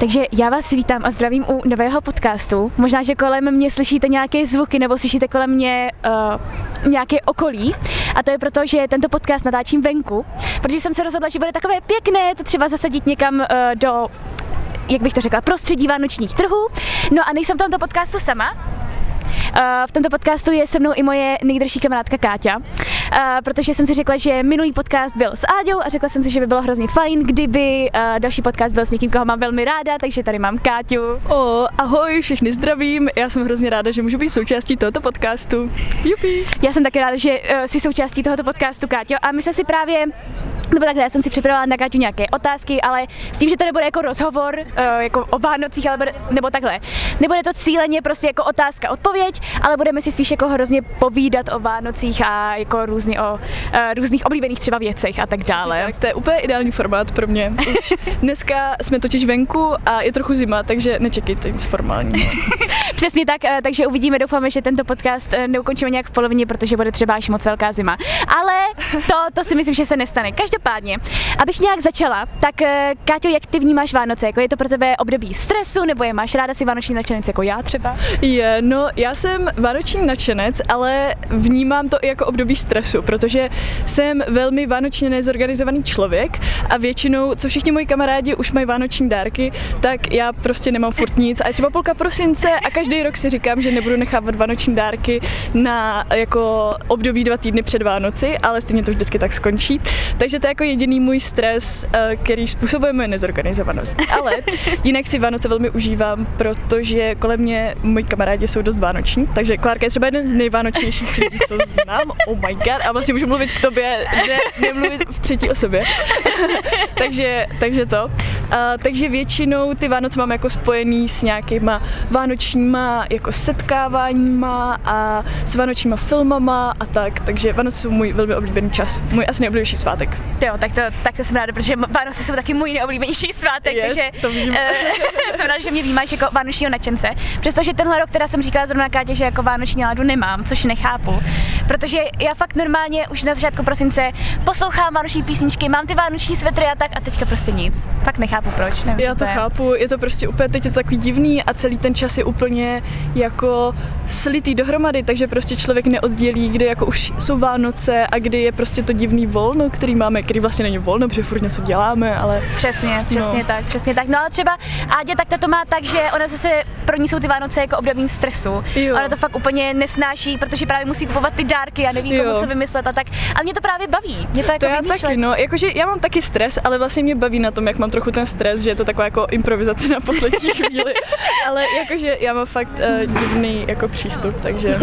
Takže já vás vítám a zdravím u nového podcastu. Možná, že kolem mě slyšíte nějaké zvuky nebo slyšíte kolem mě uh, nějaké okolí. A to je proto, že tento podcast natáčím venku, protože jsem se rozhodla, že bude takové pěkné to třeba zasadit někam uh, do jak bych to řekla, prostředí vánočních trhů. No a nejsem v tomto podcastu sama, v tomto podcastu je se mnou i moje nejdražší kamarádka Káťa, protože jsem si řekla, že minulý podcast byl s Áďou a řekla jsem si, že by bylo hrozně fajn, kdyby další podcast byl s někým, koho mám velmi ráda, takže tady mám Káťu. O, ahoj, všechny zdravím, já jsem hrozně ráda, že můžu být součástí tohoto podcastu. Jupi. Já jsem taky ráda, že uh, jsi součástí tohoto podcastu, Káťo, a my jsme si právě nebo takhle, já jsem si připravila na Káťu nějaké otázky, ale s tím, že to nebude jako rozhovor, uh, jako o Vánocích, ale bude, nebo takhle. Nebude to cíleně prostě jako otázka, odpověď, ale budeme si spíš jako hrozně povídat o Vánocích a jako různě o uh, různých oblíbených třeba věcech a tak dále. Tak to je úplně ideální formát pro mě. Už dneska jsme totiž venku a je trochu zima, takže nečekejte nic formálního. Přesně tak, uh, takže uvidíme, doufáme, že tento podcast uh, neukončíme nějak v polovině, protože bude třeba až moc velká zima. Ale to, to si myslím, že se nestane. Každopádně, abych nějak začala, tak Káťo, jak ty vnímáš Vánoce? Jako je to pro tebe období stresu, nebo je máš ráda si vánoční nadšenec jako já třeba? Je, no já jsem vánoční nadšenec, ale vnímám to i jako období stresu, protože jsem velmi vánočně nezorganizovaný člověk a většinou, co všichni moji kamarádi už mají vánoční dárky, tak já prostě nemám furt nic. A třeba půlka prosince a každý rok si říkám, že nebudu nechávat vánoční dárky na jako období dva týdny před Vánoci, ale stejně to vždycky tak skončí. Takže to je jako jediný můj stres, eh, který způsobuje moje nezorganizovanost. Ale jinak si Vánoce velmi užívám, protože kolem mě moji kamarádi jsou dost vánoční, takže Klárka je třeba jeden z nejvánočnějších lidí, co znám. Oh my god, a vlastně můžu mluvit k tobě, ne, nemluvit v třetí osobě. takže, takže to. A, takže většinou ty Vánoce mám jako spojený s nějakýma vánočníma jako setkáváníma a s vánočníma filmama a tak, takže Vánoce jsou můj velmi oblíbený čas, můj asi nejoblíbenější svátek. Jo, tak to, tak to jsem ráda, protože Vánoce jsou taky můj nejoblíbenější svátek, yes, takže to vím. Uh, jsem ráda, že mě vnímáš jako vánočního nadšence. Přestože tenhle rok teda jsem říkala zrovna Kátě, že jako vánoční náladu nemám, což nechápu. Protože já fakt normálně už na začátku prosince poslouchám vánoční písničky, mám ty vánoční svetry a tak a teďka prostě nic. Fakt nechápu proč. Nevím, já to, je. chápu, je to prostě úplně teď je to takový divný a celý ten čas je úplně jako slitý dohromady, takže prostě člověk neoddělí, kdy jako už jsou Vánoce a kdy je prostě to divný volno, který máme, který vlastně není volno, protože furt něco děláme, ale... Přesně, přesně no. tak, přesně tak. No ale třeba Ádě tak to má tak, že ona zase pro ní jsou ty Vánoce jako obdobím stresu. Jo. Ona to fakt úplně nesnáší, protože právě musí kupovat ty dárky a neví, jo. komu co vymyslet a tak. Ale mě to právě baví. Mě to, jako to já taky, no, jakože já mám taky stres, ale vlastně mě baví na tom, jak mám trochu ten stres, že je to taková jako improvizace na poslední chvíli. ale jakože já mám fakt uh, divný jako přístup, takže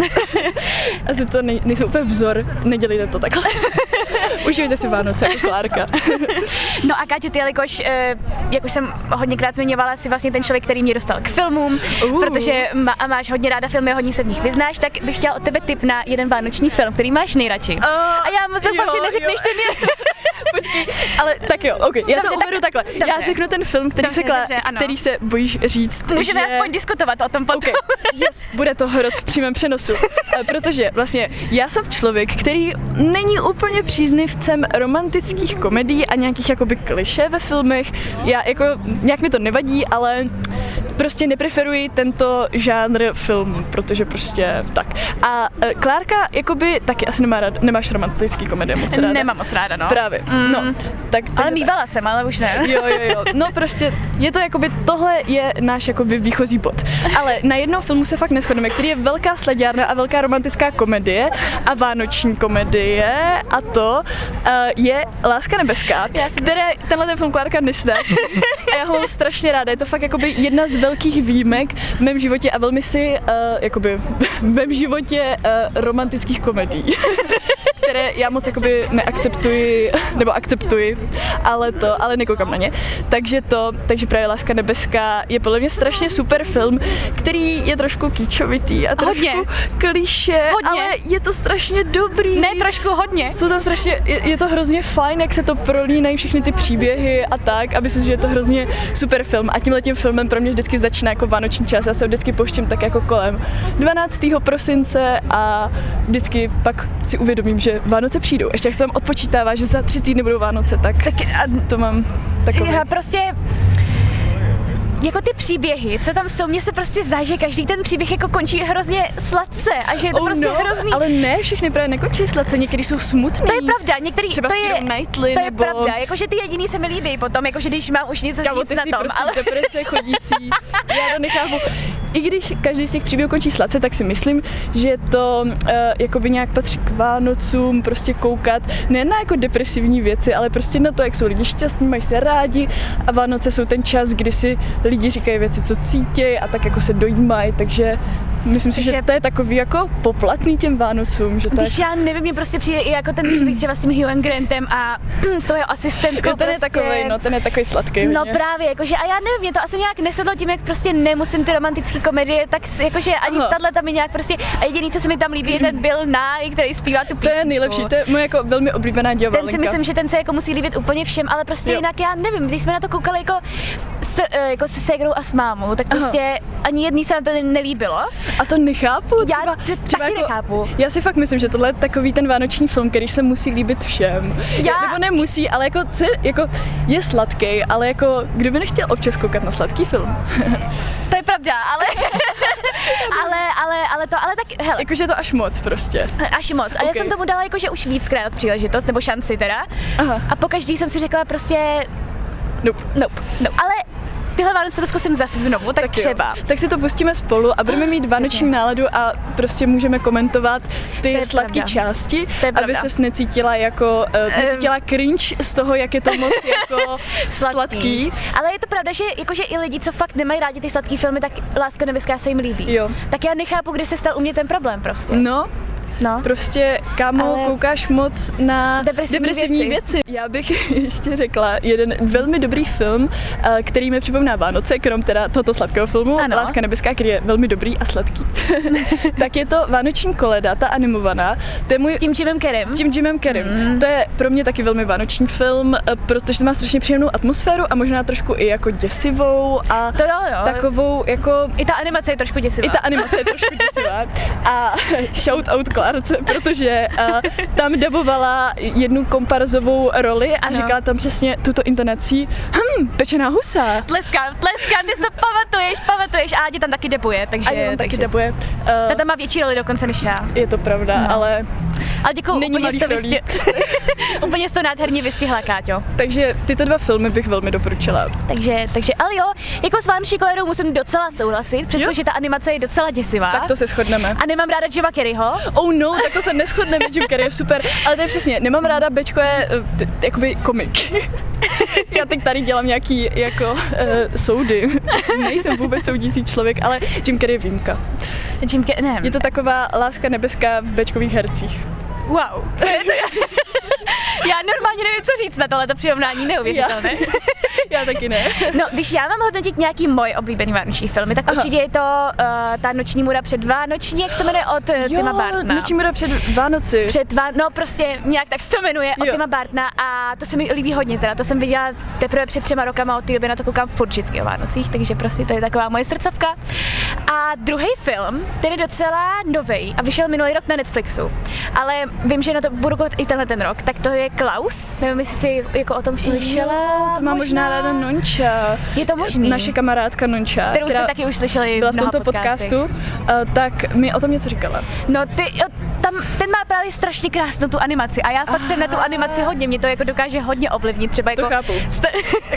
asi to nej, nejsou úplně vzor, nedělejte to takhle. Užijte si Vánoce jako Klárka. no a Káťo, ty, jelikož, eh, jak už jsem hodněkrát zmiňovala, si vlastně ten člověk, který mě dostal k filmům, uh. protože má, a máš hodně ráda filmy hodně se v nich vyznáš, tak bych chtěla od tebe tip na jeden vánoční film, který máš nejradši. Uh, a já moc doufám, že neřekneš ten je. Počkej, ale tak jo, ok, já dobře, to uvedu tak, takhle. Dobře. Já řeknu ten film, který, dobře, se, kla, dobře, který se bojíš říct. Můžeme že... aspoň diskutovat o tom potom. Okay. Yes, bude to hrot v přímém přenosu. Protože vlastně já jsem člověk, který není úplně příznivcem romantických komedií a nějakých jakoby kliše ve filmech. Já jako, nějak mi to nevadí, ale prostě nepreferuji tento žánr film, protože prostě tak. A uh, Klárka jakoby taky asi nemá rád, nemáš romantický komedie moc ráda. Nemám moc ráda, no. Právě, mm. No. Tak, ale mývala tak. jsem, ale už ne. Jo, jo, jo. No prostě je to jakoby, tohle je náš jakoby výchozí bod. Ale na jednom filmu se fakt neschodneme, který je velká sledárna a velká romantická komedie a vánoční komedie a to uh, je Láska nebeská, které tenhle ten film Klárka nesne. a já ho mám strašně ráda, je to fakt jakoby jedna z velkých výjimek v mém životě a velmi si, uh, jakoby, v mém životě uh, romantických komedií. Které já moc jakoby neakceptuji, nebo akceptuji, ale to, ale nekoukám na ně. Takže to, takže právě Láska nebeská je podle mě strašně super film, který je trošku kýčovitý a trošku Hodně. kliše, Hodně. ale je to strašně dobrý. Ne, trošku hodně. Jsou tam strašně, je, je to hrozně fajn, jak se to prolínají všechny ty příběhy a tak a myslím že je to hrozně super film a tímhle tím filmem pro mě vždycky začíná jako vánoční čas, já se ho vždycky pouštím tak jako kolem 12. prosince a vždycky pak si uvědomím, že Vánoce přijdou. Ještě jak se tam odpočítává, že za tři týdny budou Vánoce, tak, tak to mám takové. Já prostě jako ty příběhy, co tam jsou, mně se prostě zdá, že každý ten příběh jako končí hrozně sladce a že je to Oh prostě no, hrozný. Ale ne, všechny právě nekončí sladce, některý jsou smutný. To je pravda, některý, Třeba to je, Knightley, to je nebo... pravda, jakože ty jediný se mi líbí potom, jakože když mám už něco Kámo, říct ty na tom, prostě ale deprese chodící. Já to nechápu. I když každý z těch příběhů končí sladce, tak si myslím, že to uh, jakoby nějak patří k Vánocům, prostě koukat ne na jako depresivní věci, ale prostě na to, jak jsou lidi šťastní, mají se rádi. A Vánoce jsou ten čas, kdy si lidi říkají věci, co cítí a tak jako se dojímají, takže myslím si, že to je takový jako poplatný těm Vánocům, že to je když já nevím, mně prostě přijde i jako ten příběh třeba s tím Hughem Grantem a mm, s tou jeho asistentkou Jo, ten je prostě. takový, no, ten je takový sladký. No hodně. právě, jakože, a já nevím, mě to asi nějak nesedlo tím, jak prostě nemusím ty romantické komedie, tak jakože ani Aha. tahle tam mi nějak prostě, a jediný, co se mi tam líbí, je ten Bill Nye, který zpívá tu To písničku. je nejlepší, to je moje jako velmi oblíbená děvalinka. Ten si myslím, že ten se jako musí líbit úplně všem, ale prostě Jo. jinak já nevím, když jsme na to koukali jako s, eh, jako se ségrou a s mámou, tak Aha. prostě ani jedný se na to nelíbilo. A to nechápu. Já Třeba, to třeba taky jako, nechápu. Já si fakt myslím, že tohle je takový ten vánoční film, který se musí líbit všem. Já- Nebo nemusí, ale jako, co, je- jako je sladký, ale jako kdo by nechtěl občas koukat na sladký film? To je pravda, ale, ale, ale, ale to, ale tak, hele, Jakože je to až moc prostě. až moc. A já Ok. jsem tomu dala jakože už víckrát příležitost, nebo šanci teda. Aha. A po každý jsem si řekla prostě, Nope. nope, no, ale tyhle Vánoce to zkusím zase znovu, tak, Tak jo. třeba. Tak si to pustíme spolu a budeme mít vánoční Přesně. náladu a prostě můžeme komentovat ty sladké části, aby se necítila jako, uh, necítila cringe z toho, jak je to moc jako sladký. Ale je to pravda, že jakože i lidi, co fakt nemají rádi ty sladké filmy, tak Láska nebeská se jim líbí. Jo. Tak já nechápu, kdy se stal u mě ten problém prostě. No, No. Prostě, kámo, Ale- koukáš moc na Depresivní depresivní věci. věci. Já bych ještě řekla jeden velmi dobrý film, eh, který mi připomíná Vánoce, krom teda tohoto sladkého filmu, Ano. Láska nebeská, který je velmi dobrý a sladký. tak je to Vánoční koleda, ta animovaná. To je můj S tím Jimem Kerem. s tím Jimem Kerrym. Mm. To je pro mě taky velmi vánoční film, eh, protože to má strašně příjemnou atmosféru a možná trošku i jako děsivou a To jo, jo. takovou jako I ta animace je trošku děsivá. i ta animace je trošku děsivá. A shout out Klárce, protože uh, tam dabovala jednu komparzovou roli a Ano. říkala tam přesně tuto intonací hm, pečená husa. Tleskám, tleskám, ty si to pamatuješ, pamatuješ a Ádě tam taky debuje, takže... A on taky takže. dabuje. Uh, Ta tam má větší roli dokonce než já. je to pravda, No. ale Ale děkuju, Není úplně jsi to, vystě... úplně to nádherně vystihla, Káťo. takže tyto dva filmy bych velmi doporučila. Takže, takže, ale jo, jako s Vánoční koledou musím docela souhlasit, přestože ta animace je docela děsivá. Tak to se shodneme. A nemám ráda Jima Kerryho. Oh no, tak to se neschodneme, Jim Carrey je super, ale to je přesně, nemám ráda, Bečko je eh, t- t- jakoby komik. Já teď tady dělám nějaký jako uh, soudy. Nejsem vůbec soudící člověk, ale Jim Carrey je výjimka. Jim Carrey, ne. Je to taková láska nebeská v Bečkových hercích. Wow. Já normálně nevím, co říct na tohleto přirovnání, neuvěřitelné. Já taky ne. No, když já mám hodnotit nějaký můj oblíbený vánoční filmy, tak Aha. určitě je to uh, ta noční můra před Vánoční, jak se jmenuje, od uh, Tima Bartna. noční můra před Vánoci. Před Vá... no prostě nějak tak se to jmenuje od Jo. Tima Bartna a to se mi líbí hodně teda, to jsem viděla teprve před třema rokama, od té doby na to koukám furt vždycky o Vánocích, takže prostě to je taková moje srdcovka. A druhý film, ten je docela nový a vyšel minulý rok na Netflixu, ale vím, že na to budu koukat i tenhle ten rok, tak to je Klaus, nevím, jestli jsi jako o tom slyšela. Jo, to má možná ráda Nonča. Je to možný. Naše kamarádka Nonča, kterou jste taky už slyšeli byla v tomto podcastu, uh, tak mi o tom něco říkala. No ty, jo, tam, ten má právě strašně krásnou tu animaci a já fakt jsem na tu animaci hodně, mě to jako dokáže hodně ovlivnit, třeba To jako... chápu. Sta-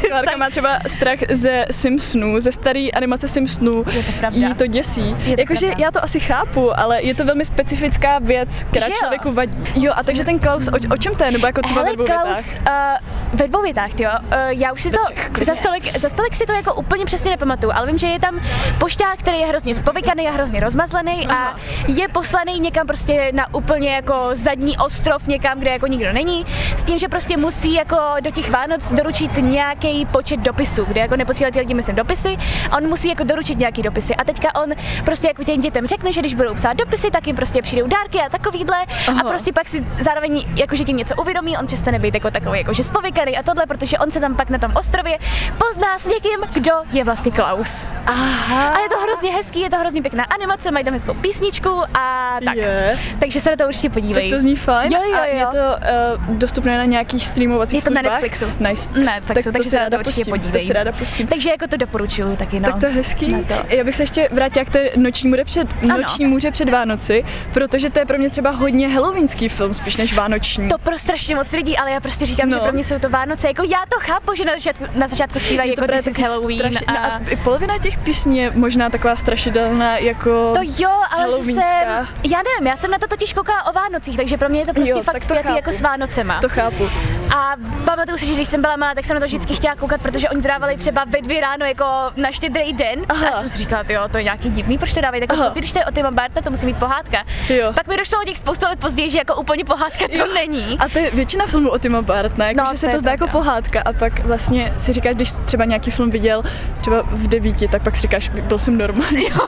Klárka má třeba strach ze Simpsonů, ze staré animace Simpsonů. Je to pravda. Jí to děsí. To Jakože já to asi chápu, ale je to velmi specifická věc, která Že jo? člověku vadí. Jo, a takže ten Klaus, o, o čem to je? Nebo jako třeba Hele, ve dvou Klaus, větách? uh, Ve dvou větách, jo. Uh, já už si to za stolik, za stolik si to jako úplně přesně nepamatuju, ale vím, že je tam pošťák, který je hrozně spovykaný a hrozně rozmazlený a je poslaný někam prostě na úplně jako zadní ostrov, někam, kde jako nikdo není, s tím, že prostě musí jako do těch Vánoc doručit nějaký počet dopisů, kde jako neposílají ty lidi, myslím, dopisy, a on musí jako doručit nějaký dopisy. A teďka on prostě jako těm dětem řekne, že když budou psát dopisy, tak jim prostě přijdou dárky a takovýhle Aha. a prostě pak si zároveň jakože tím něco uvědomí, on přestane být jako takový jakože spovykaný a tohle, protože on se tam pak na tom ostrově pozná s někým, kdo je vlastně Klaus. Aha. A je to hrozně hezký, je to hrozně pěkná animace, mají tam hezkou písničku a tak. Je. Takže se na to určitě Tak podívej. to zní fajn. Jo, jo, A je jo. to uh, dostupné na nějakých streamovacích Je to na službách? Netflixu. Nice. Na Netflixu, tak takže se na to ráda určitě pustím, podívej. To si ráda pustím. Takže jako to doporučuju taky, no. Tak to je hezký. Na to. Já bych se ještě vrátila k té noční můře před, Ano. noční můře před Vánoci, protože to je pro mě třeba hodně halloweenský film, spíš než vánoční. To pro strašně moc lidí, ale já prostě říkám, No. že pro mě jsou to Vánoce. Jako já to chápu, že na začátku, na začátku zpívají jako This is Halloween. straši- a... no a i polovina těch písní je možná taková strašidelná, jako To jo, ale zase, halloweenská. já nevím, já jsem na to totiž koukala o Vánocích, takže pro mě je to prostě Jo, fakt spjatý jako s Vánocema. To chápu. A pamatuju si, že když jsem byla malá, tak jsem na to vždycky chtěla koukat, protože oni to dávali třeba ve dvě ráno jako na štědrý den. Aha. A já jsem si říkala, jo, to je nějaký divný, proč to dávají takhle pozdě, když to je o Tima Barta, to musí být pohádka. Jo. Pak mi došlo o těch spoustu let později, že jako úplně pohádka to Jo. není. A to je většina filmů o Tima Bartna, jako, No, že se to zdá jako pohádka a pak vlastně si říkáš, když třeba nějaký film viděl třeba v devíti, tak pak si říkáš, byl jsem normální, jo.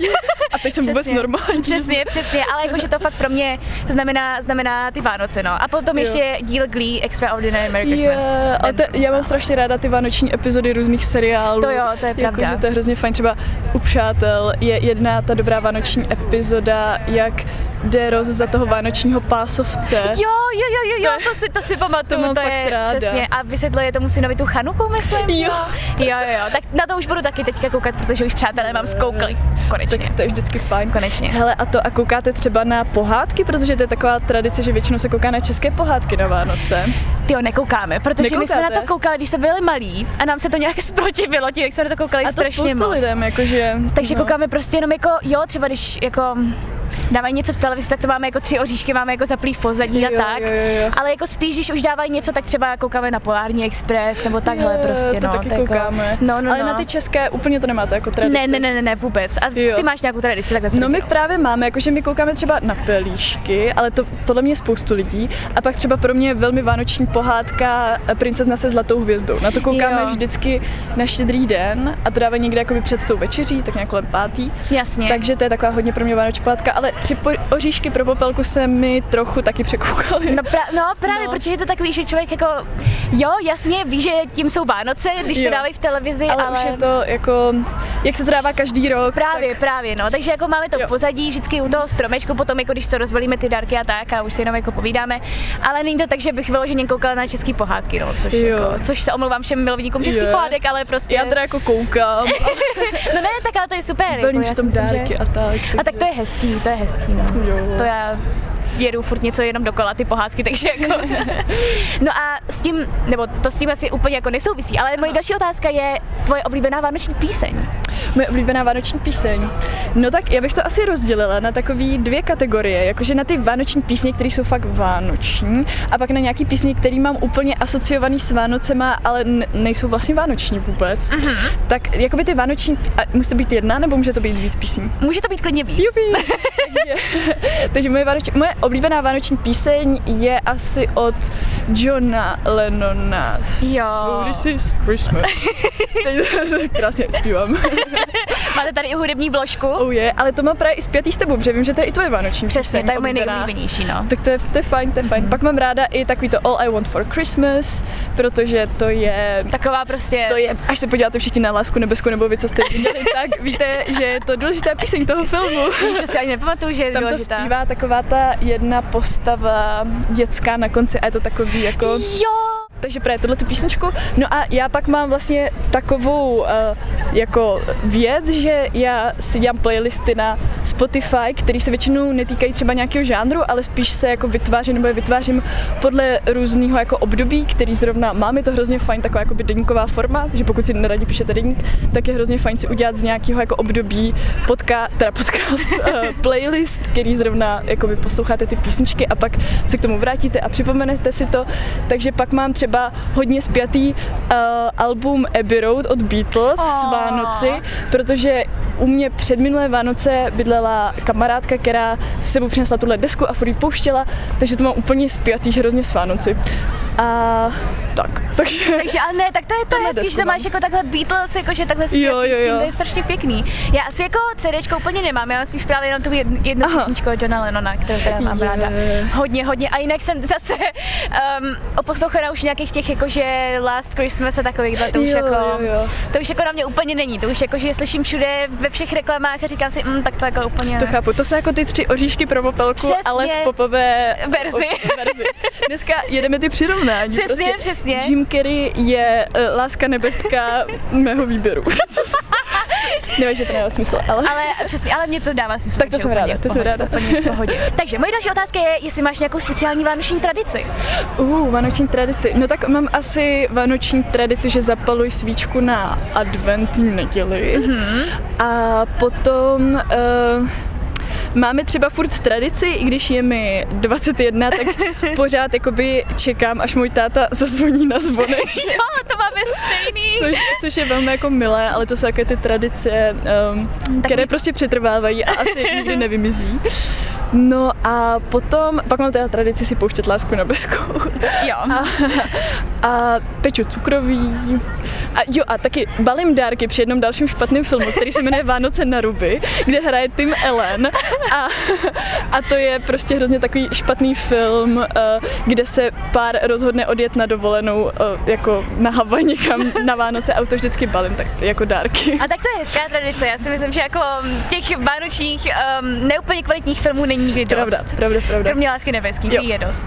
teď jsem vůbec Přesně. normální. Přesně, přesně, ale jakože to fakt pro mě znamená, znamená ty Vánoce, no. A potom Jo. ještě díl Glee Extraordinary Merry Christmas. Je, a film, já mám strašně ráda ty vánoční epizody různých seriálů. To jo, to je jako, pravda. že to je hrozně fajn. Třeba u Přátel je jedna ta dobrá vánoční epizoda, jak jde Roz za toho vánočního pásovce. Jo, jo, jo, jo, jo, To to, si, to si pamatuju, to mám to fakt je ráda. přesně. A vysvětluje tomu synovi tu Chanuku, myslím. Jo. jo, jo, jo. Tak na to už budu taky teďka koukat, protože už přátelé mám zkoukli. Konečně. Tak to je vždycky fajn. Konečně. Hele, a to a koukáte třeba na pohádky, protože to je taková tradice, že většinou se kouká na české pohádky na Vánoce. Ty jo, nekoukáme, protože my jsme na Nekoukáte? to koukali, když jsme byli malí a nám se to nějak zprotivilo, tím, jak jsme na to koukali A to strašně moc. lidem, jakože... Takže no. koukáme prostě jenom jako, jo, třeba když jako dávají něco v televizi, tak to máme jako tři oříšky, máme jako zaplý v pozadí a Jo, tak. jo, jo, jo. Ale jako spíš, když už dávají něco, tak třeba koukáme na Polární Express nebo takhle Jo, prostě. to no, taky jako- koukáme. No, no, Ale no. na ty české úplně to nemáte jako tradici. Ne, ne, ne, ne, ne, vůbec. A Jo. ty máš nějakou tradici, takhle jsem No my viděla. právě máme, jakože my koukáme třeba na pelíšky, ale to podle mě spoustu lidí. A pak třeba pro mě je velmi vánoční pohádka Princezna se zlatou hvězdou. Na to koukáme Jo. vždycky na štědrý den a to dávají někde jakoby před tou večeří, tak nějak kolem pátý. Jasně. Takže to je taková hodně pro mě vánoční pohádka, ale tři po- oříšky pro popelku se mi trochu taky překoukaly. No, pra, no právě, No. protože je to takový, že člověk jako, jo, jasně, ví, že tím jsou Vánoce, když Jo. to dávají v televizi, ale, ale, už je to jako, jak se to dává každý rok. Právě, tak... právě, no. Takže jako máme to Jo. pozadí, vždycky u toho stromečku, potom jako když to rozbalíme ty dárky a tak a už si jenom jako povídáme. Ale není to tak, že bych vyloženě koukala na české pohádky, no, což, Jo. jako, což se omlouvám všem milovníkům českých Jo. pohádek, ale prostě. Já teda jako koukám No ne, tak ale to je super. Plním jako, já si tam myslím, dárky že... a tak. A tak to je hezký, to je hezký, no. Jo. To já jedu furt něco jenom dokola, ty pohádky, takže jako... No a s tím, nebo to s tím asi úplně jako nesouvisí, ale moje další otázka je tvoje oblíbená vánoční píseň. Moje oblíbená vánoční píseň. No tak já bych to asi rozdělila na takové dvě kategorie, jakože na ty vánoční písně, které jsou fakt vánoční, a pak na nějaký písně, který mám úplně asociovaný s Vánocema, ale nejsou vlastně vánoční vůbec. Mm-hmm. Tak jakoby ty vánoční, a musí to být jedna, nebo může to být víc písní? Může to být klidně víc. Jupi. takže, takže moje, vánoční, moje oblíbená vánoční píseň je asi od Johna Lennona. Jo. So this is Christmas. Teď krásně zpívám. Máte tady i hudební vložku. Oh je, ale to mám právě i zpětý s tebou, protože vím, že to je i tvoje vánoční Přesně, píseň to je moje nejoblíbenější, no. Tak to je, to je fajn, to je fajn. Pak mám ráda i takový to All I Want for Christmas, protože to je Taková prostě... to je, až se podíváte všichni na Lásku nebeskou nebo vy, co jste viděli, tak víte, že je to důležitá píseň toho filmu. Že si ani nepamatuju, že je Tam to důležitá. zpívá taková ta jedna postava dětská na konci a je to takový jako... Jo! Takže právě tohle tu písničku. No a já pak mám vlastně takovou uh, jako věc, že já si dělám playlisty na Spotify, které se většinou netýkají třeba nějakého žánru, ale spíš se jako vytvářím nebo je vytvářím podle různého jako období, který zrovna mám. Je to hrozně fajn, taková jako deníková forma, že pokud si neradi píšete deník, tak je hrozně fajn si udělat z nějakého jako období podka, teda podcast, uh, playlist, který zrovna jako vy posloucháte ty písničky a pak se k tomu vrátíte a připomenete si to. Takže pak mám třeba hodně spjatý uh, album Abbey Road od Beatles oh. s Vánoci, protože u mě před minulé Vánoce bydlela kamarádka, která si sebou přinesla tuhle desku a furt pouštěla, takže to mám úplně spjatý hrozně s Vánoci. A tak, takže... Takže ale ne, tak to je to hezký, že to máš jako takhle Beatles, jakože takhle jo, jo, jo. Tím, to je strašně pěkný. Já asi jako CD úplně nemám, já mám spíš právě jenom tu jednu, jednu písničku od Johna Lennona, kterou teda mám yeah. ráda. Hodně, hodně. A jinak jsem zase um, oposlouchaná už nějakých těch jakože Last Christmas a takových, to už jo, jako, jo, jo. to už jako na mě úplně není. To už jako, že slyším všude ve všech reklamách a říkám si, mm, tak to jako úplně To chápu, to jsou jako ty tři oříšky pro popelku, Přesně. ale v popové verzi. O, verzi. Dneska jedeme ty přirovnání. Přesně, prostě přesně. Jim Carrey je uh, láska nebeská mého výběru. Nevím, že to nemá smysl, ale... ale přesně, ale mě to dává smysl. Tak to jsem ráda, to jsem ráda. Úplně v pohodě. Takže moje další otázka je, jestli máš nějakou speciální vánoční tradici. Uh, vánoční tradici. No tak mám asi vánoční tradici, že zapaluji svíčku na adventní neděli. Mm-hmm. A potom uh, Máme třeba furt tradici, i když je mi 21, tak pořád jakoby čekám, až můj táta zazvoní na zvoneč. jo, to máme stejný. Což, což je velmi jako milé, ale to jsou také ty tradice, um, které prostě přetrvávají a asi nikdy nevymizí. No a potom, pak mám teda tradici si pouštět lásku na beskou. Jo. A, a peču cukroví. A jo, a taky balím dárky při jednom dalším špatným filmu, který se jmenuje Vánoce na ruby, kde hraje Tim Ellen. A, a to je prostě hrozně takový špatný film, eh, kde se pár rozhodne odjet na dovolenou eh, jako na Havaj někam na Vánoce a to vždycky balím tak jako dárky. A tak to je hezká tradice. Já si myslím, že jako těch vánočních um, neúplně kvalitních filmů není nikdy dost. Pravda, pravda, pravda. Kromě lásky nebeský, ty je dost.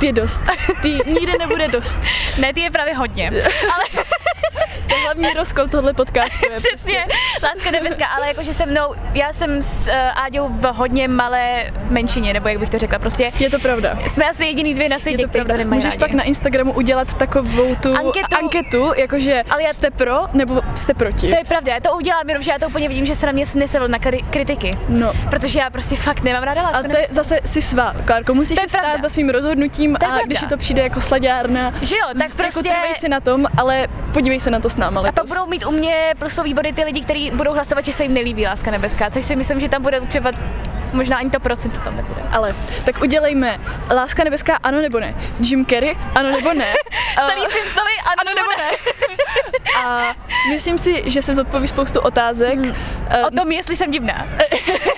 Ty je dost. Ty nikdy nebude dost. ne, ty je právě hodně. Ale hlavní rozkol tohle podcastu. Je Přesně, prostě. láska nebeská, ale jakože se mnou, já jsem s uh, Áďou v hodně malé menšině, nebo jak bych to řekla, prostě. Je to pravda. Jsme asi jediný dvě na světě, je to pravda. to Můžeš rádi. pak na Instagramu udělat takovou tu anketu, anketu jakože ale já... jste pro nebo jste proti. To je pravda, já to udělám, jenom že já to úplně vidím, že se na mě snesl na kri- kritiky. No. Protože já prostě fakt nemám ráda lásku. Ale to je zase si svá, Klárko, musíš si stát za svým rozhodnutím a když ti to přijde jako sladárna, že jo, tak prostě... Jako si na tom, ale podívej se na to s náma letos. A pak budou mít u mě plusový body ty lidi, kteří budou hlasovat, že se jim nelíbí Láska nebeská, což si myslím, že tam bude třeba možná ani to procento tam nebude. Ale tak udělejme Láska nebeská ano nebo ne. Jim Carrey ano nebo ne. Starý Simpsonovi ano, ano nebo ne. A myslím si, že se zodpoví spoustu otázek. Hmm. O tom, jestli jsem divná.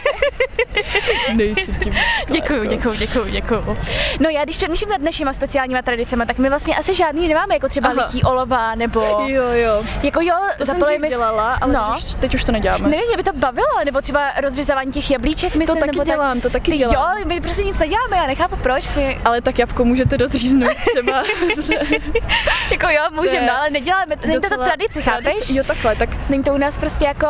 Nejsi. Děkuju, děkuju, děkuju, děkuju. No já když přemýšlím nad našimi speciálníma tradicemi, tak my vlastně asi žádný nemáme, jako třeba Aha. lití olova, nebo... Jo, jo. Jako jo, to jsem dřív dělala, ale no. teď, už, teď už to neděláme. Ne, mě by to bavilo, nebo třeba rozřezávání těch jablíček, myslím, to taky nebo dělám, tak... to taky dělám. Jo, my prostě nic neděláme, já nechápu proč. My... Ale tak jabko můžete rozříznout třeba. jako jo, můžeme, no, ale neděláme, není to tradice, chápeš? Jo, takhle, tak není to u nás prostě jako...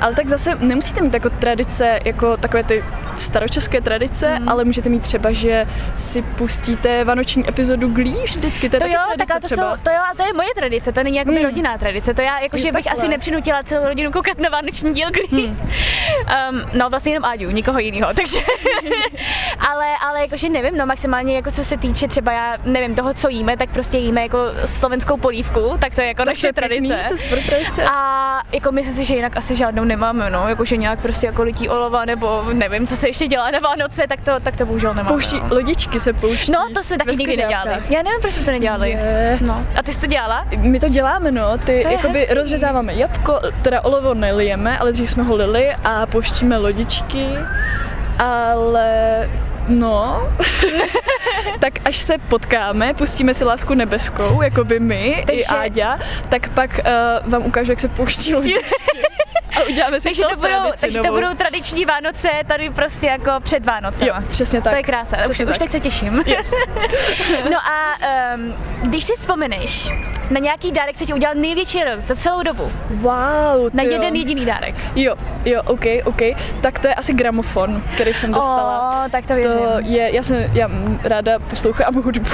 Ale tak zase nemusíte mít jako tradice, jako takové ty staročeské tradice, mm. ale můžete mít třeba, že si pustíte vánoční epizodu Glee vždycky, to je to jo, tradice tak to třeba. Jsou, to jo, a to je moje tradice, to není jako mm. rodinná tradice, to já jakože bych asi nepřinutila celou rodinu koukat na vánoční díl Glee. Mm. um, no vlastně jenom Áďu, nikoho jiného, takže ale, ale jakože nevím, no maximálně jako co se týče třeba já nevím toho, co jíme, tak prostě jíme jako slovenskou polívku, tak to je jako tak naše tradice. Pěkný, to. A jako myslím si, že jinak asi žádnou nemáme, no, jakože nějak prostě jako lití olova nebo nevím, co se ještě dělá na Vánoce, tak to, tak to bohužel nemáme. Pouští, no. lodičky se pouští. No, to se taky nikdy nedělali. Já nevím, proč jsme to nedělali. Je. No. A ty jsi to dělala? My to děláme, no. Ty jakoby hezký. rozřezáváme jabko, teda olovo nelijeme, ale dřív jsme ho lili a pouštíme lodičky, ale No, tak až se potkáme, pustíme si lásku nebeskou, jako by my Takže... i Áďa, tak pak uh, vám ukážu, jak se pouští lodičky. A uděláme si takže to, budou, takže to budou tradiční Vánoce tady prostě jako před Vánocem. Jo, přesně tak. To je krása, už, už teď se těším. Yes. no a um, když si vzpomeneš na nějaký dárek, co ti udělal největší radost za celou dobu. Wow, Na jeden jediný dárek. Jo, jo, OK, OK. Tak to je asi gramofon, který jsem dostala. Oh, tak to věřím. To je, já jsem, já ráda poslouchám hudbu.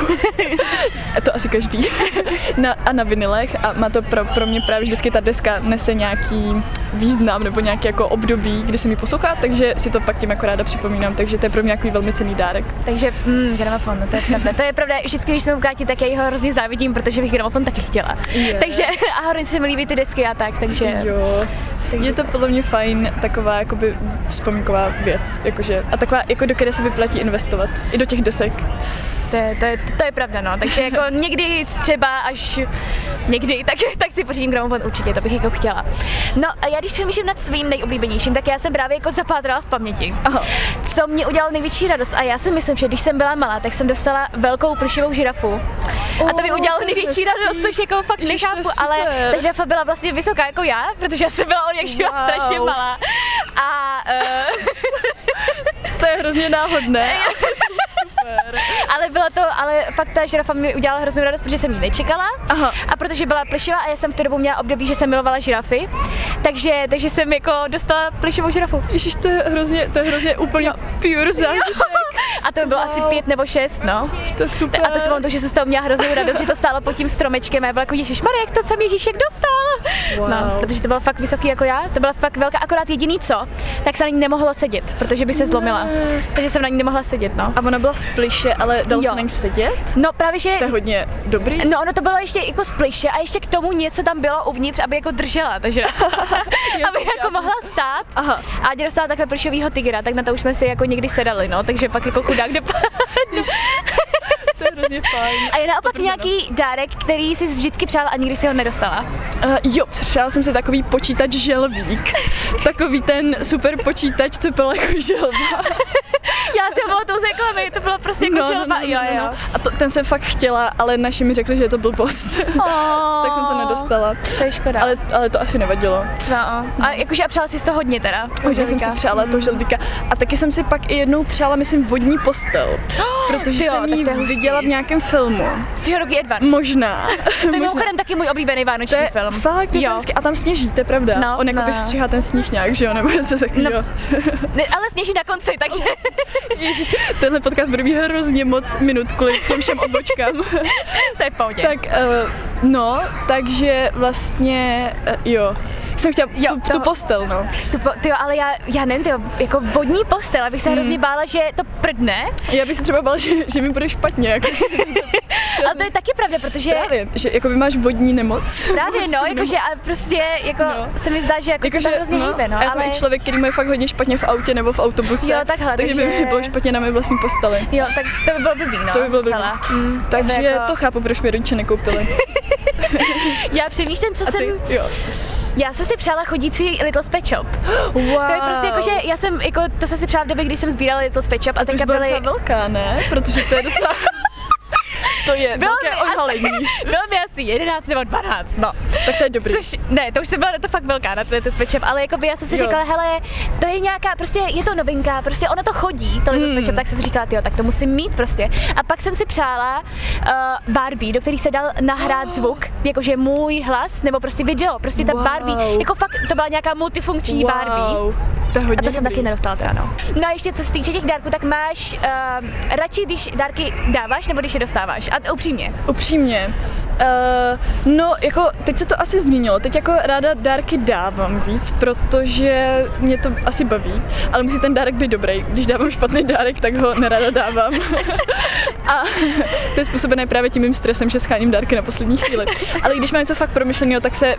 A to asi každý. Na, a na vinilech a má to pro, pro mě právě vždycky ta deska nese nějaký význam nebo nějaký jako období, kdy se mi poslouchá, takže si to pak tím jako ráda připomínám, takže to je pro mě nějaký velmi cený dárek. Takže mm, gramofon, no to je pravda. To je pravda, vždycky, když jsme u Káti, tak já ho hrozně závidím, protože bych gramofon taky chtěla. Je. Takže a hrozně se mi líbí ty desky a tak, takže... Jo. Takže Je to podle mě fajn taková jakoby vzpomínková věc, jakože, a taková, jako do které se vyplatí investovat, i do těch desek. To je, to, je, to je pravda, no. Takže jako někdy třeba až někdy, tak, tak si pořídím gramofon určitě, to bych jako chtěla. No a já když přemýšlím nad svým nejoblíbenějším, tak já jsem právě jako zapátrala v paměti. Aha. Co mě udělalo největší radost a já si myslím, že když jsem byla malá, tak jsem dostala velkou plišovou žirafu. A to mi Oh, udělalo největší hezký. radost, což jako fakt Ježiš, nechápu, ale ta žirafa byla vlastně vysoká jako já, protože já jsem byla od jak živa Wow. strašně malá. A uh, To je hrozně náhodné. Super. ale byla to, ale fakt ta žirafa mi udělala hroznou radost, protože jsem ji nečekala. Aha. A protože byla plišová a já jsem v té dobu měla období, že jsem milovala žirafy, takže, takže jsem jako dostala plišovou žirafu. Ježiš, to je hrozně, to je hrozně úplně pure zážitek. A to by bylo Wow. asi pět nebo šest, no. To super. A to si pamatuju, že jsem z toho měla hroznou radost, že to stálo pod tím stromečkem a já byla jako Ježíš jak to jsem Ježíšek dostal. Wow. No, protože to bylo fakt vysoký jako já, to byla fakt velká, akorát jediný co, tak se na ní nemohlo sedět, protože by se zlomila. Ne. Takže jsem na ní nemohla sedět, no. A ona byla z pliše, ale dalo Jo. se na ní sedět? No právě, že To je hodně dobrý. No ono to bylo ještě jako z pliše a ještě k tomu něco tam bylo uvnitř, aby jako držela, takže aby jako mohla stát. Aha. A Ádě dostala takhle plišovýho tygra, tak na to už jsme si jako někdy sedali, no, takže pak jako chudák dopadl. To je hrozně fajn. A je naopak Podrženo. nějaký dárek, který si vždycky přála a nikdy si ho nedostala. Uh, jo, přála jsem si takový počítač želvík. takový ten super počítač, co byl jako želva. Já si ho z reklamy, to bylo prostě jako želva, jo, jo. A to, ten jsem fakt chtěla, ale naši mi řekli, že je to blbost. tak jsem to nedostala. To je škoda. Ale, ale to asi nevadilo. No, a jakože a přála jsi z toho hodně teda. Hodně jsem si přála toho želvíka. A taky jsem si pak i jednou přála, myslím, vodní postel. Protože Tyjo, jsem ji to viděla v nějakém filmu. Z roky Edward. Možná. To je mimochodem taky můj oblíbený To vánoční je film. fakt, je to jo. A tam sněží, to je pravda. No, On jako no. stříhá ten sníh nějak, že jo, nebo se takového. No. Ne, ale sněží na konci, takže Ježiš, tenhle podcast bude mít hrozně moc minut kvůli těm všem odbočkám. to je pohodě. tak, uh, no, takže vlastně, uh, jo. Jsem chtěla Jo, tu, to- tu postel, no. Tu po, tyjo, ale já, já nevím, tyjo, jako vodní postel, abych se hrozně bála, že to prdne, Já bych se třeba bála, že, že mi bude špatně, jako, ale to je taky pravda, protože právě, že jako by máš vodní nemoc. právě no, jakože a prostě jako No. se mi zdá, že jako, Jako, se to hrozně hýbe, no, a já jsem ale i člověk, který je fakt hodně špatně v autě nebo v autobuse. Jo, takhle, takže, by takže- mi bylo špatně na mé vlastní posteli. jo, tak to by bylo blbý, no, To by bylo blbý. celá. Mm, Takže jako, to chápu, proč mi rodiče nekoupili. Já přemýšlím, co A jsem, ty? Jo. já jsem si přála chodící Little Pet Shop. Wow. To je prostě jako, že já jsem, jako, to jsem si přála v době, kdy jsem sbírala Little Pet Shop a, A to už byla byly, docela velká, ne? Protože to je docela... to je bylo velké mi, asi, odhalení. bylo mi asi 11 nebo 12, no. Tak to je dobrý. Což, ne, to už se byla to fakt velká na to Pet ale jako by já jsem si Jo. říkala, hele, to je nějaká, prostě je to novinka, prostě ono to chodí, to Hmm. Pet tak jsem si říkala, jo, tak to musím mít prostě. A pak jsem si přála uh, Barbie, do který se dal nahrát zvuk, jakože můj hlas, nebo prostě video, prostě ta Wow. Barbie, jako fakt, to byla nějaká multifunkční Barbie. To je hodně A to jsem dobrý. taky nedostala teda, no. No a ještě co se týče těch dárků, tak máš uh, radši, když dárky dáváš, nebo když je dostáváš? A upřímně. Upřímně. Uh, no, jako teď se to asi změnilo. Teď jako ráda dárky dávám víc, protože mě to asi baví, ale musí ten dárek být dobrý. Když dávám špatný dárek, tak ho nerada dávám. A to je způsobené právě tím mým stresem, že scháním dárky na poslední chvíli. Ale když mám něco fakt promyšleného, tak se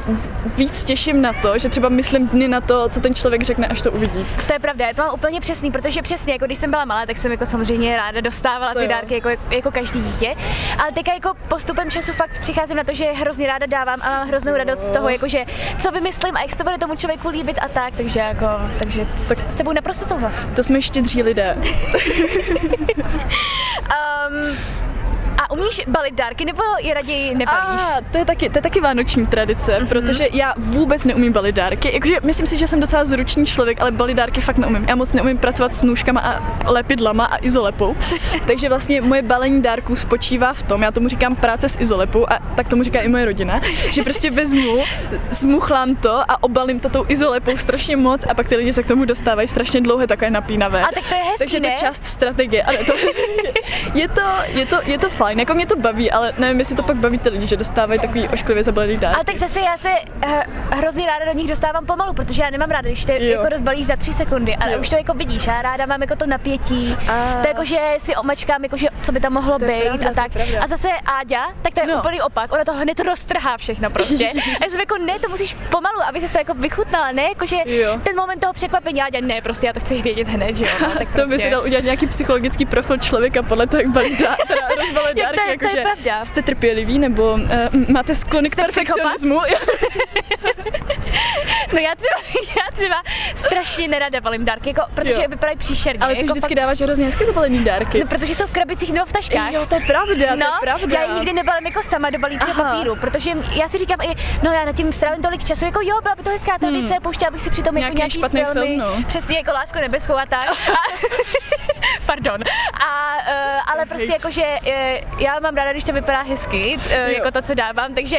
víc těším na to, že třeba myslím dny na to, co ten člověk řekne, až to uvidí. To je pravda, já to mám úplně přesný, protože přesně, jako když jsem byla malá, tak jsem jako samozřejmě ráda dostávala To ty jo. dárky jako, jako každý dítě. Ale teďka jako postupem času fakt přicházím na to, že hrozně ráda dávám a mám hroznou radost z toho, jakože co vymyslím a jak se to bude tomu člověku líbit a tak, takže jako, takže s, Tak- s tebou naprosto souhlasím. To jsme štědří lidé. Um, umíš balit dárky nebo je raději nebalíš? A to je taky, to je taky vánoční tradice, mm-hmm. protože já vůbec neumím balit dárky. Jakože myslím si, že jsem docela zručný člověk, ale balit dárky fakt neumím. Já moc neumím pracovat s nůžkama a lepidlama a izolepou. Takže vlastně moje balení dárků spočívá v tom, já tomu říkám práce s izolepou a tak tomu říká i moje rodina, že prostě vezmu, zmuchlám to a obalím to tou izolepou strašně moc a pak ty lidi se k tomu dostávají strašně dlouho, takové napínavé. A tak to je hezký, Takže to je část strategie. Ale to, je, to, je, to, je to fajn, jako mě to baví, ale nevím, jestli to pak baví ty lidi, že dostávají takový ošklivě zabalený dárky. Ale tak zase já se uh, hrozně ráda do nich dostávám pomalu, protože já nemám ráda, když to jako rozbalíš za tři sekundy, ale Jo. už to jako vidíš, já ráda mám jako to napětí, A. to jako, že si omačkám, jako, že co by tam mohlo To být pravda, a tak. A zase Áďa, tak to je No. úplný opak, ona to hned roztrhá všechno prostě. a já jsem jako, ne, to musíš pomalu, aby se to jako vychutnala, ne, jako, že Jo. ten moment toho překvapení, Áďa, ne, prostě já to chci vědět hned, že jo. No, tak to by prostě. si dal udělat nějaký psychologický profil člověka podle toho, jak balí dá, rozbalí dárky, je- to je jakože pravda. jste trpěliví nebo uh, máte sklony k perfekcionismu. No já třeba, já třeba strašně nerada balím dárky, jako, protože Jo. vypadají příšerně. Ale ty jako vždycky dáváš hrozně hezky zabalený dárky. No, protože jsou v krabicích nebo v taškách. Jo, to je pravda, No, to je pravda. já ji nikdy nebalím jako sama do balíčka papíru, protože já si říkám i, no já nad tím strávím tolik času, jako jo, byla by to hezká tradice, hmm. pouštěla bych si přitom jako Nějaký nějaký špatný filmy, film, no. přesně jako Lásku nebeskou a tak. Pardon. A, uh, ale prostě jako, že uh, já mám ráda, když to vypadá hezky, uh, jako to, co dávám, takže,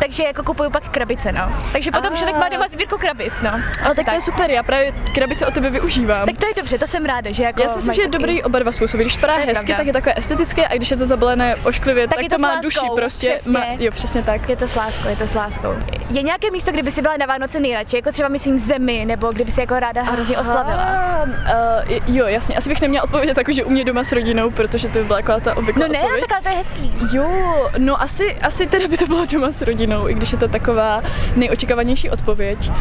takže jako kupuju pak krabice, no. Takže potom A. člověk má doma sbírku krabic, no. Ale Asi tak to je super, já právě krabice o tebe využívám. Tak to je dobře, to jsem ráda, že jako já si myslím, že je dobrý oba dva způsoby. Když vypadá hezky, pravda. tak je takové estetické a když je to zabalené ošklivě, Tak tak, je to, to má láskou, duši prostě. přesně. Jo, přesně tak. Je to s láskou, je to s láskou. Je nějaké místo, kde by si byla na Vánoce nejradši, jako třeba myslím zemi, nebo kde by si jako ráda hrozně oslavila? Uh, jo, jasně. Asi bych neměla odpovědět jako, že u mě doma s rodinou, protože to by byla jako ta obvyklá No ne, odpověď. tak ale to je hezký. Jo, no asi, asi teda by to bylo doma s rodinou, i když je to taková nejočekávanější odpověď, uh,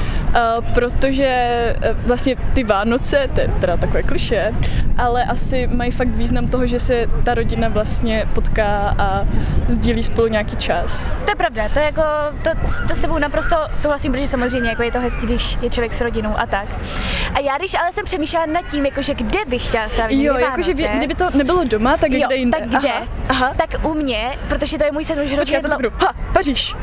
protože uh, vlastně ty Vánoce, to je teda takové kliše, ale asi mají fakt význam toho, že se ta rodina vlastně potká a sdílí spolu nějaký čas. To je pravda, to je jako, to, to s tebou naprosto souhlasím, protože samozřejmě jako je to hezký, když je člověk s rodinou a tak. A já když ale jsem přemýšlela nad tím, jakože kde bych chtěla strávit Jo, jakože kdyby to nebylo doma, tak jo, kde jinde. tak kde? Aha, aha. Tak u mě, protože to je můj sen už hrozně Počkej, dlouho. řeknu? Ha, Paříž,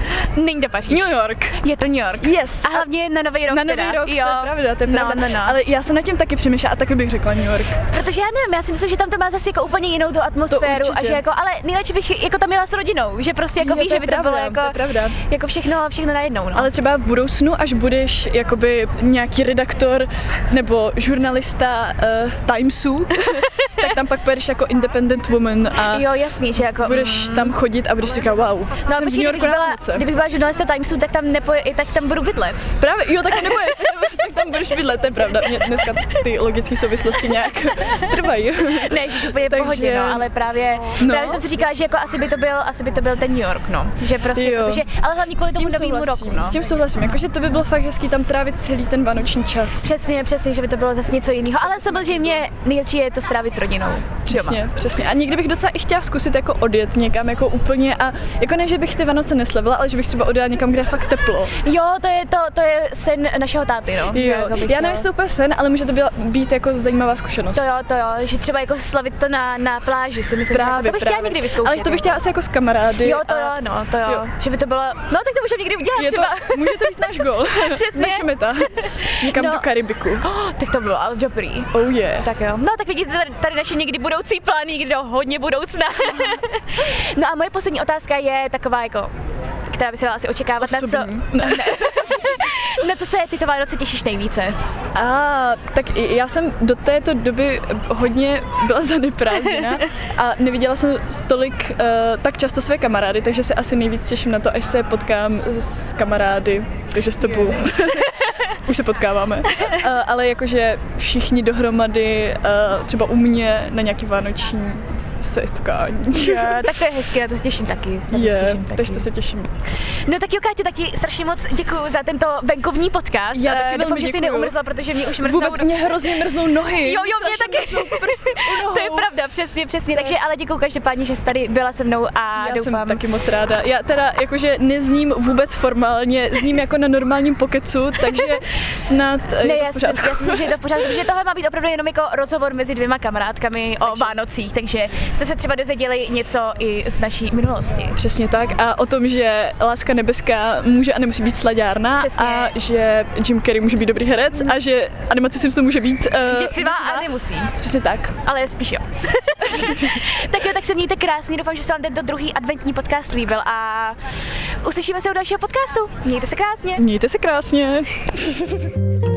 Není to Paříž. New York. Je to New York. Yes. A hlavně na Nový rok na nový teda. rok, jo. to je pravda, to je No, pravda. no, no. Ale já jsem nad tím taky přemýšlela a taky bych řekla New York. Protože já nevím, já si myslím, že tam to má zase jako úplně jinou tu atmosféru a určitě. že jako, ale nejradši bych jako tam jela s rodinou, že prostě jako Je, víš, to že by to bylo jako, to pravda. jako všechno, všechno najednou, no. Ale třeba v budoucnu, až budeš jakoby nějaký redaktor nebo žurnalista uh, Timesu, tak tam pak pojedeš jako independent woman a Jo, jasný, že jako... budeš tam chodit a budeš říkat, wow, No jsem v New počkej, Yorku kdybych na byla, kdybych byla žurnalista Timesu, tak tam, nepoje, tak tam budu bydlet. Právě, jo, tak neboješ, tak tam budeš bydlet, to je pravda. Mě dneska ty logické souvislosti nějak trvají. Ne, že úplně Takže- pohodě, no, ale právě, No. právě jsem si říkala, že jako asi by to byl, asi by to byl ten New York, no. Že prostě, Jo. protože, ale hlavně kvůli tomu novému roku, no. s tím souhlasím, jakože to by bylo fakt hezký tam trávit celý ten vánoční čas. Přesně, přesně, že by to bylo zase něco jiného. Ale samozřejmě nejhezčí je to strávit s rodinou. Přesně, Doma. přesně. A někdy bych docela i chtěla zkusit jako odjet někam jako úplně a jako ne, že bych ty Vánoce neslavila, ale že bych třeba odjela někam, kde je fakt teplo. Jo, to je to, to je sen našeho táty, no. Že Jo, já to- nevím, jestli to úplně sen, ale může to byla, být jako zajímavá zkušenost. To jo, to jo, že třeba jako slavit to na, na pláži, si myslím, Právě, že jako, to bych chtěla právě. někdy vyzkoušet. Ale to bych jako. chtěla asi jako s kamarády. Jo, to a jo, no, to jo. jo. Že by to bylo, no tak to můžeme někdy udělat Je to, třeba. může to být náš gol. Přesně. Naše meta. Někam No. do Karibiku. Oh, tak to bylo ale dobrý. Oh yeah. Tak jo. No tak vidíte tady, tady naše někdy budoucí plány, kdo hodně budoucna. no a moje poslední otázka je taková jako která by se dala asi očekávat, na co, Osobní. Ne. Na co se tyto Vánoce těšíš nejvíce? A tak já jsem do této doby hodně byla zaneprázdněna a neviděla jsem tolik uh, tak často své kamarády, takže se asi nejvíc těším na to, až se potkám s kamarády, takže s tebou. Už se potkáváme. Uh, ale jakože všichni dohromady, uh, třeba u mě na nějaký vánoční setkání. Eh, tak to je hezky, na to se těším taky. Na to se Je, těším taky. takže to se těším. No tak jo, Káťo, taky strašně moc děkuji za tento venkovní podcast. Já taky Eh, Doufám, že jsi neumrzla, protože mě už mrznou Vůbec mě hrozně mrznou nohy. Jo, jo, mě taky. prsty nohou. To je pravda, přesně, přesně. Takže ale děkuji každopádně, že jsi tady byla se mnou a Já doufám. jsem taky moc ráda. Já teda jakože nezním vůbec formálně, zním jako na normálním pokecu, takže snad Ne, je to já pořádku. já myslím, že je to v pořádku, protože tohle má být opravdu jenom jako rozhovor mezi dvěma kamarádkami o Vánocích, takže jste se třeba dozvěděli něco i z naší minulosti. Přesně tak. A o tom, že Láska nebeská může a nemusí být sladárna Přesně. a že Jim Carrey může být dobrý herec a že animace Simpson může být uh, Děsivá, ale nemusí. Přesně tak. Ale spíš jo. tak jo, tak se mějte krásně, doufám, že se vám tento druhý adventní podcast líbil a uslyšíme se u dalšího podcastu. Mějte se krásně. Mějte se krásně.